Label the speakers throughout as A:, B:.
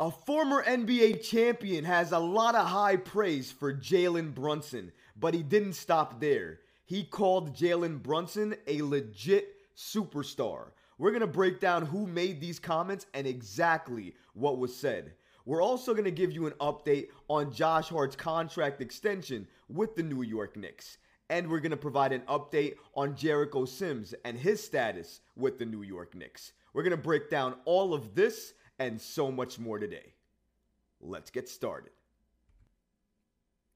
A: A former NBA champion has a lot of high praise for Jalen Brunson, but he didn't stop there. He called Jalen Brunson a legit superstar. We're going to break down who made these comments and exactly what was said. We're also going to give you an update on Josh Hart's contract extension with the New York Knicks. And we're going to provide an update on Jericho Sims and his status with the New York Knicks. We're going to break down all of this and so much more today. Let's get started.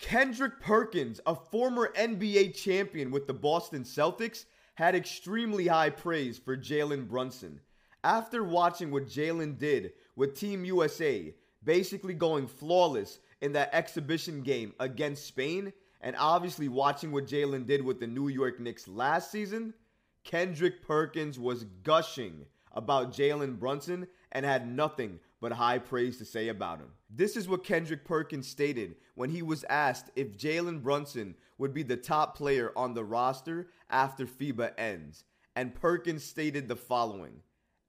A: Kendrick Perkins, a former NBA champion with the Boston Celtics, had extremely high praise for Jalen Brunson. After watching what Jalen did with Team USA, basically going flawless in that exhibition game against Spain, and obviously watching what Jalen did with the New York Knicks last season, Kendrick Perkins was gushing about Jalen Brunson and had nothing but high praise to say about him. This is what Kendrick Perkins stated when he was asked if Jalen Brunson would be the top player on the roster after FIBA ends. And Perkins stated the following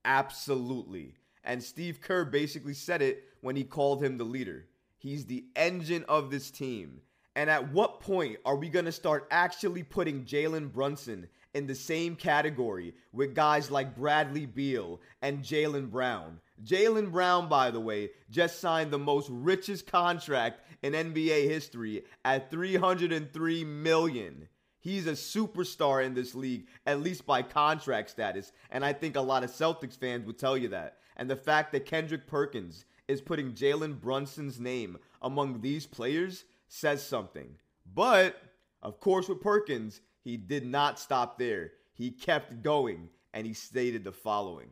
A: Absolutely. And Steve Kerr basically said it when he called him the leader. He's the engine of this team. And at what point are we going to start actually putting Jalen Brunson in the same category with guys like Bradley Beal and Jaylen Brown? Jaylen Brown, by the way, just signed the most richest contract in NBA history at 303 million. He's a superstar in this league, at least by contract status, and I think a lot of Celtics fans would tell you that. And the fact that Kendrick Perkins is putting Jalen Brunson's name among these players says something. But, of course, with Perkins, he did not stop there. He kept going, and he stated the following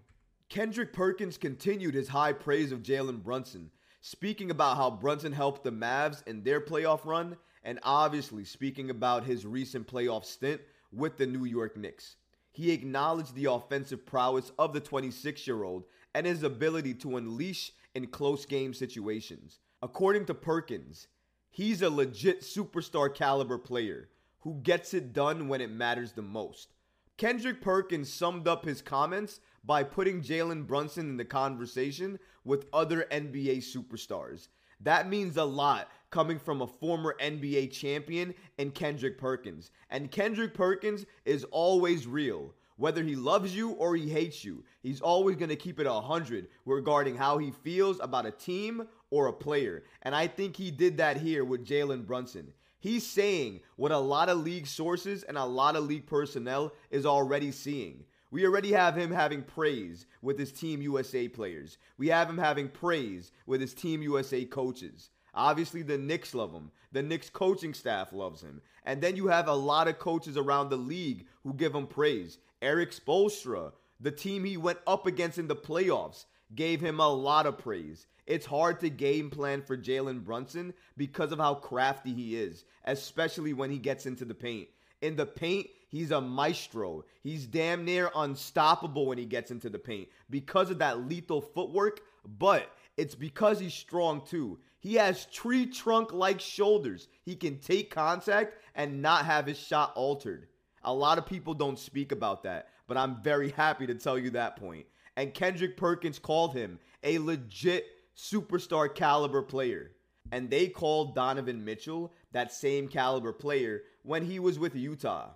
A: Kendrick Perkins continued his high praise of Jalen Brunson, speaking about how Brunson helped the Mavs in their playoff run, and obviously speaking about his recent playoff stint with the New York Knicks. He acknowledged the offensive prowess of the 26 year old and his ability to unleash in close game situations. According to Perkins, he's a legit superstar caliber player who gets it done when it matters the most. Kendrick Perkins summed up his comments by putting Jalen Brunson in the conversation with other NBA superstars. That means a lot coming from a former NBA champion and Kendrick Perkins. And Kendrick Perkins is always real. Whether he loves you or he hates you, he's always going to keep it 100 regarding how he feels about a team or a player. And I think he did that here with Jalen Brunson. He's saying what a lot of league sources and a lot of league personnel is already seeing. We already have him having praise with his Team USA players. We have him having praise with his Team USA coaches. Obviously, the Knicks love him. The Knicks coaching staff loves him. And then you have a lot of coaches around the league who give him praise. Erik Spoelstra, the team he went up against in the playoffs, gave him a lot of praise. It's hard to game plan for Jalen Brunson because of how crafty he is, especially when he gets into the paint. In the paint, he's a maestro. He's damn near unstoppable when he gets into the paint because of that lethal footwork, but it's because he's strong too. He has tree trunk like shoulders. He can take contact and not have his shot altered. A lot of people don't speak about that, but I'm very happy to tell you that point. And Kendrick Perkins called him a legit superstar caliber player. And they called Donovan Mitchell that same caliber player when he was with Utah.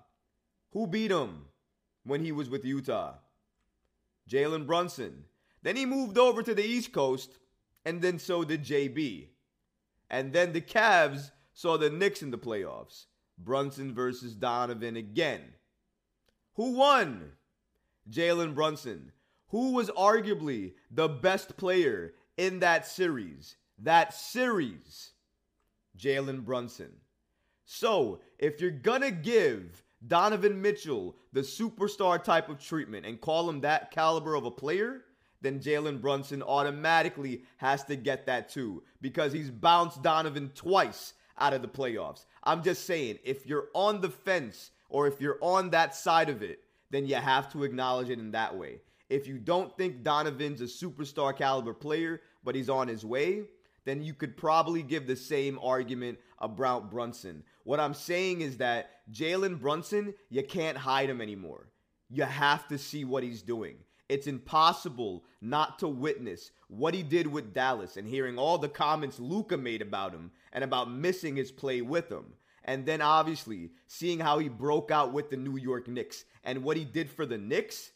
A: Who beat him when he was with Utah? Jalen Brunson. Then he moved over to the East Coast, and then so did JB. And then the Cavs saw the Knicks in the playoffs. Brunson versus Donovan again. Who won? Jalen Brunson, who was arguably the best player in that series. That series, Jalen Brunson. So, if you're gonna give Donovan Mitchell the superstar type of treatment and call him that caliber of a player, then Jalen Brunson automatically has to get that too because he's bounced Donovan twice out of the playoffs. I'm just saying, if you're on the fence or if you're on that side of it, then you have to acknowledge it in that way. If you don't think Donovan's a superstar caliber player, but he's on his way, then you could probably give the same argument about Brunson. What I'm saying is that Jalen Brunson, you can't hide him anymore. You have to see what he's doing. It's impossible not to witness what he did with Dallas and hearing all the comments Luka made about him and about missing his play with him. And then obviously seeing how he broke out with the New York Knicks and what he did for the Knicks,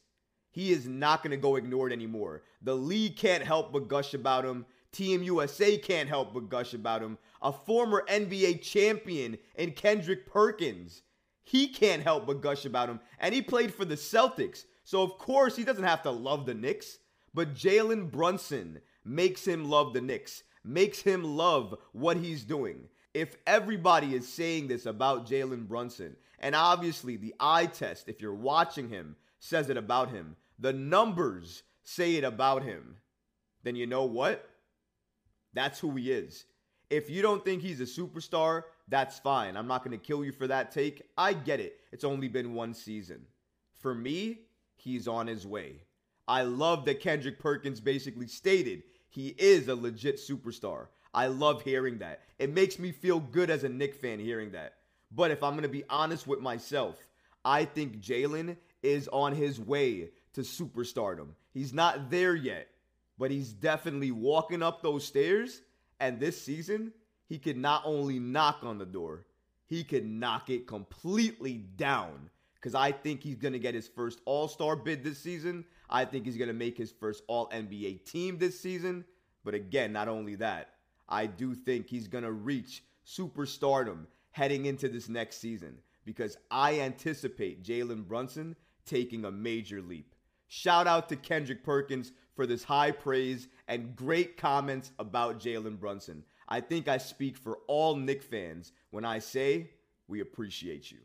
A: he is not going to go ignored anymore. The league can't help but gush about him. Team USA can't help but gush about him. A former NBA champion in Kendrick Perkins, he can't help but gush about him. And he played for the Celtics. So, of course, he doesn't have to love the Knicks. But Jalen Brunson makes him love the Knicks, makes him love what he's doing if everybody is saying this about Jalen Brunson, and obviously the eye test, if you're watching him, says it about him, the numbers say it about him, then you know what? That's who he is. If you don't think he's a superstar, that's fine. I'm not going to kill you for that take. I get it. It's only been one season. For me, he's on his way. I love that Kendrick Perkins basically stated he is a legit superstar. I love hearing that. It makes me feel good as a Knick fan hearing that. But if I'm going to be honest with myself, I think Jalen is on his way to superstardom. He's not there yet, but he's definitely walking up those stairs. And this season, he could not only knock on the door, he could knock it completely down. Because I think he's going to get his first All Star bid this season. I think he's going to make his first All NBA team this season. But again, not only that, I do think he's going to reach superstardom heading into this next season because I anticipate Jalen Brunson taking a major leap. Shout out to Kendrick Perkins for this high praise and great comments about Jalen Brunson. I think I speak for all Knick fans when I say we appreciate you.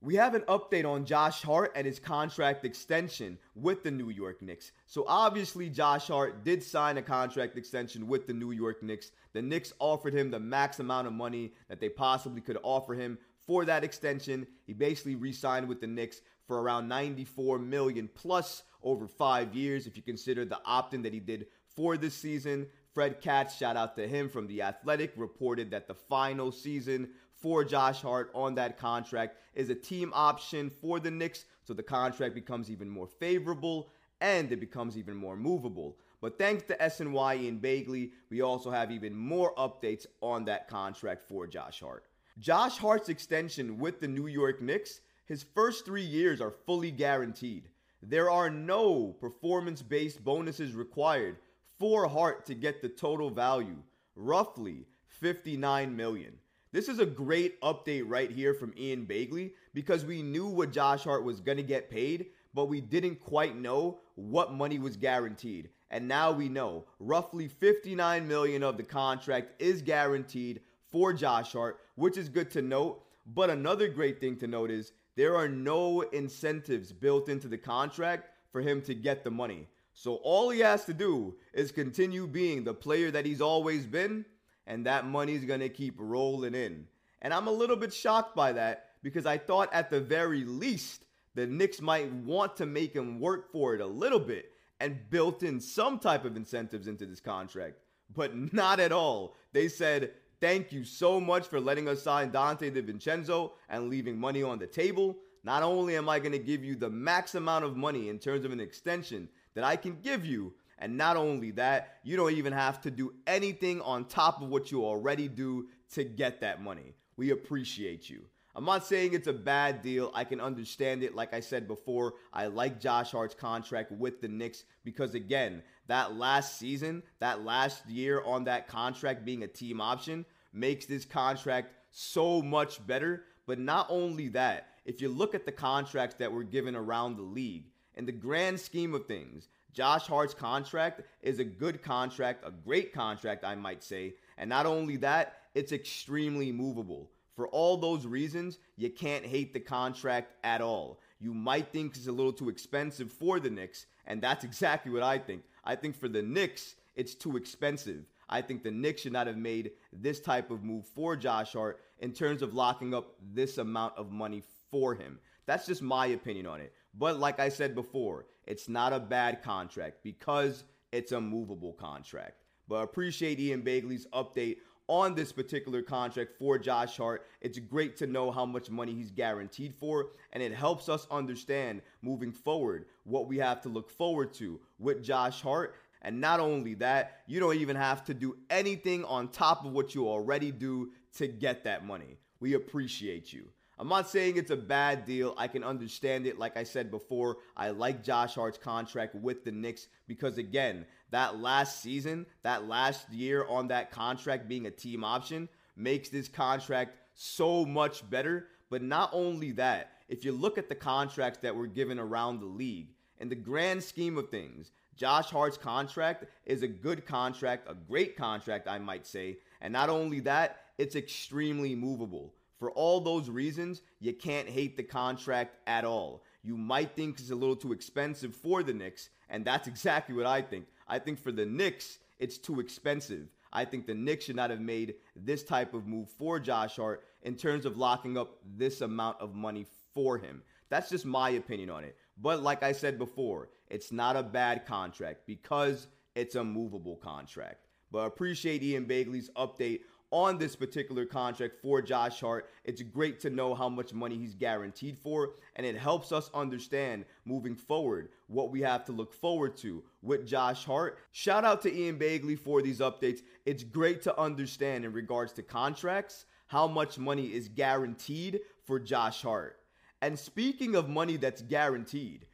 A: We have an update on Josh Hart and his contract extension with the New York Knicks. So obviously Josh Hart did sign a contract extension with the New York Knicks. The Knicks offered him the max amount of money that they possibly could offer him for that extension. He basically re-signed with the Knicks for around 94 million plus over 5 years if you consider the opt-in that he did for this season. Fred Katz, shout out to him from The Athletic, reported that the final season for Josh Hart on that contract is a team option for the Knicks, so the contract becomes even more favorable and it becomes even more movable. But thanks to SNY Ian Begley, we also have even more updates on that contract for Josh Hart. Josh Hart's extension with the New York Knicks, his first three years are fully guaranteed. There are no performance based bonuses required for Hart to get the total value, roughly 59 million. This is a great update right here from Ian Begley because we knew what Josh Hart was going to get paid, but we didn't quite know what money was guaranteed. And now we know roughly 59 million of the contract is guaranteed for Josh Hart, which is good to note. But another great thing to note is there are no incentives built into the contract for him to get the money. So all he has to do is continue being the player that he's always been and that money's going to keep rolling in. And I'm a little bit shocked by that because I thought at the very least the Knicks might want to make him work for it a little bit and built in some type of incentives into this contract. But not at all. They said, Thank you so much for letting us sign Donte DiVincenzo and leaving money on the table. Not only am I going to give you the max amount of money in terms of an extension that I can give you, and not only that, you don't even have to do anything on top of what you already do to get that money. We appreciate you. I'm not saying it's a bad deal. I can understand it. Like I said before, I like Josh Hart's contract with the Knicks because, again, that last season, that last year on that contract being a team option makes this contract so much better. But not only that, if you look at the contracts that were given around the league, in the grand scheme of things, Josh Hart's contract is a good contract, a great contract, I might say. And not only that, it's extremely movable. For all those reasons, you can't hate the contract at all. You might think it's a little too expensive for the Knicks, and that's exactly what I think. I think for the Knicks, it's too expensive. I think the Knicks should not have made this type of move for Josh Hart in terms of locking up this amount of money for him. That's just my opinion on it. But like I said before, it's not a bad contract because it's a movable contract. But appreciate Ian Begley's update on this particular contract for Josh Hart. It's great to know how much money he's guaranteed for, and it helps us understand moving forward what we have to look forward to with Josh Hart. And not only that, you don't even have to do anything on top of what you already do to get that money. We appreciate you. I'm not saying it's a bad deal. I can understand it. Like I said before, I like Josh Hart's contract with the Knicks because, again, that last season, that last year on that contract being a team option makes this contract so much better. But not only that, if you look at the contracts that were given around the league, in the grand scheme of things, Josh Hart's contract is a good contract, a great contract, I might say. And not only that, it's extremely movable. For all those reasons, you can't hate the contract at all. You might think it's a little too expensive for the Knicks, and that's exactly what I think. I think for the Knicks, it's too expensive. I think the Knicks should not have made this type of move for Josh Hart in terms of locking up this amount of money for him. That's just my opinion on it. But like I said before, it's not a bad contract because it's a movable contract. But appreciate Ian Begley's update on this particular contract for Josh Hart. It's great to know how much money he's guaranteed for, and it helps us understand moving forward what we have to look forward to with Josh Hart. Shout out to Ian Begley for these updates. It's great to understand in regards to contracts how much money is guaranteed for Josh Hart. And speaking of money that's guaranteed,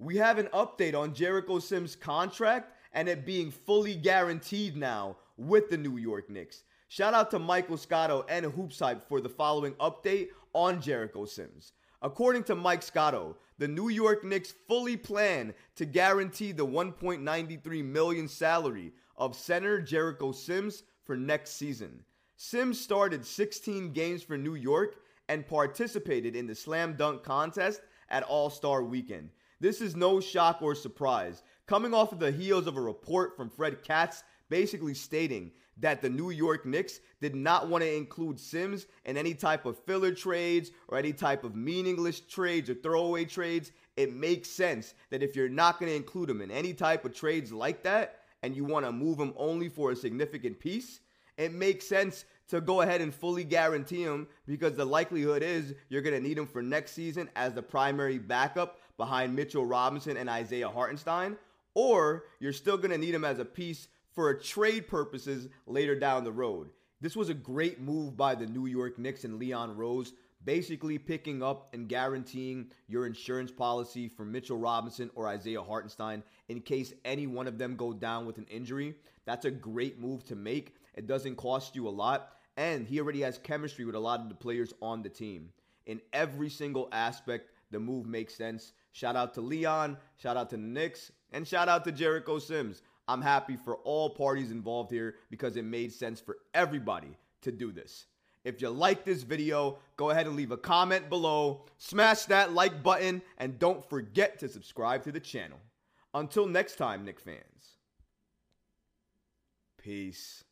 A: we have an update on Jericho Sims' contract and it being fully guaranteed now with the New York Knicks. Shout out to Michael Scotto and Hoops Hype for the following update on Jericho Sims. According to Mike Scotto, the New York Knicks fully plan to guarantee the 1.93 million salary of center Jericho Sims for next season. Sims started 16 games for New York and participated in the slam dunk contest at All-Star Weekend. This is no shock or surprise, coming off of the heels of a report from Fred Katz basically stating that the New York Knicks did not want to include Sims in any type of filler trades or any type of meaningless trades or throwaway trades. It makes sense that if you're not going to include him in any type of trades like that and you want to move him only for a significant piece, it makes sense to go ahead and fully guarantee him because the likelihood is you're going to need him for next season as the primary backup behind Mitchell Robinson and Isaiah Hartenstein, or you're still going to need him as a piece for trade purposes later down the road. This was a great move by the New York Knicks and Leon Rose, basically picking up and guaranteeing your insurance policy for Mitchell Robinson or Isaiah Hartenstein in case any one of them go down with an injury. That's a great move to make. It doesn't cost you a lot, and he already has chemistry with a lot of the players on the team. In every single aspect, the move makes sense. Shout out to Leon, shout out to the Knicks, and shout out to Jericho Sims. I'm happy for all parties involved here because it made sense for everybody to do this. If you like this video, go ahead and leave a comment below, smash that like button, and don't forget to subscribe to the channel. Until next time, Knick fans. Peace.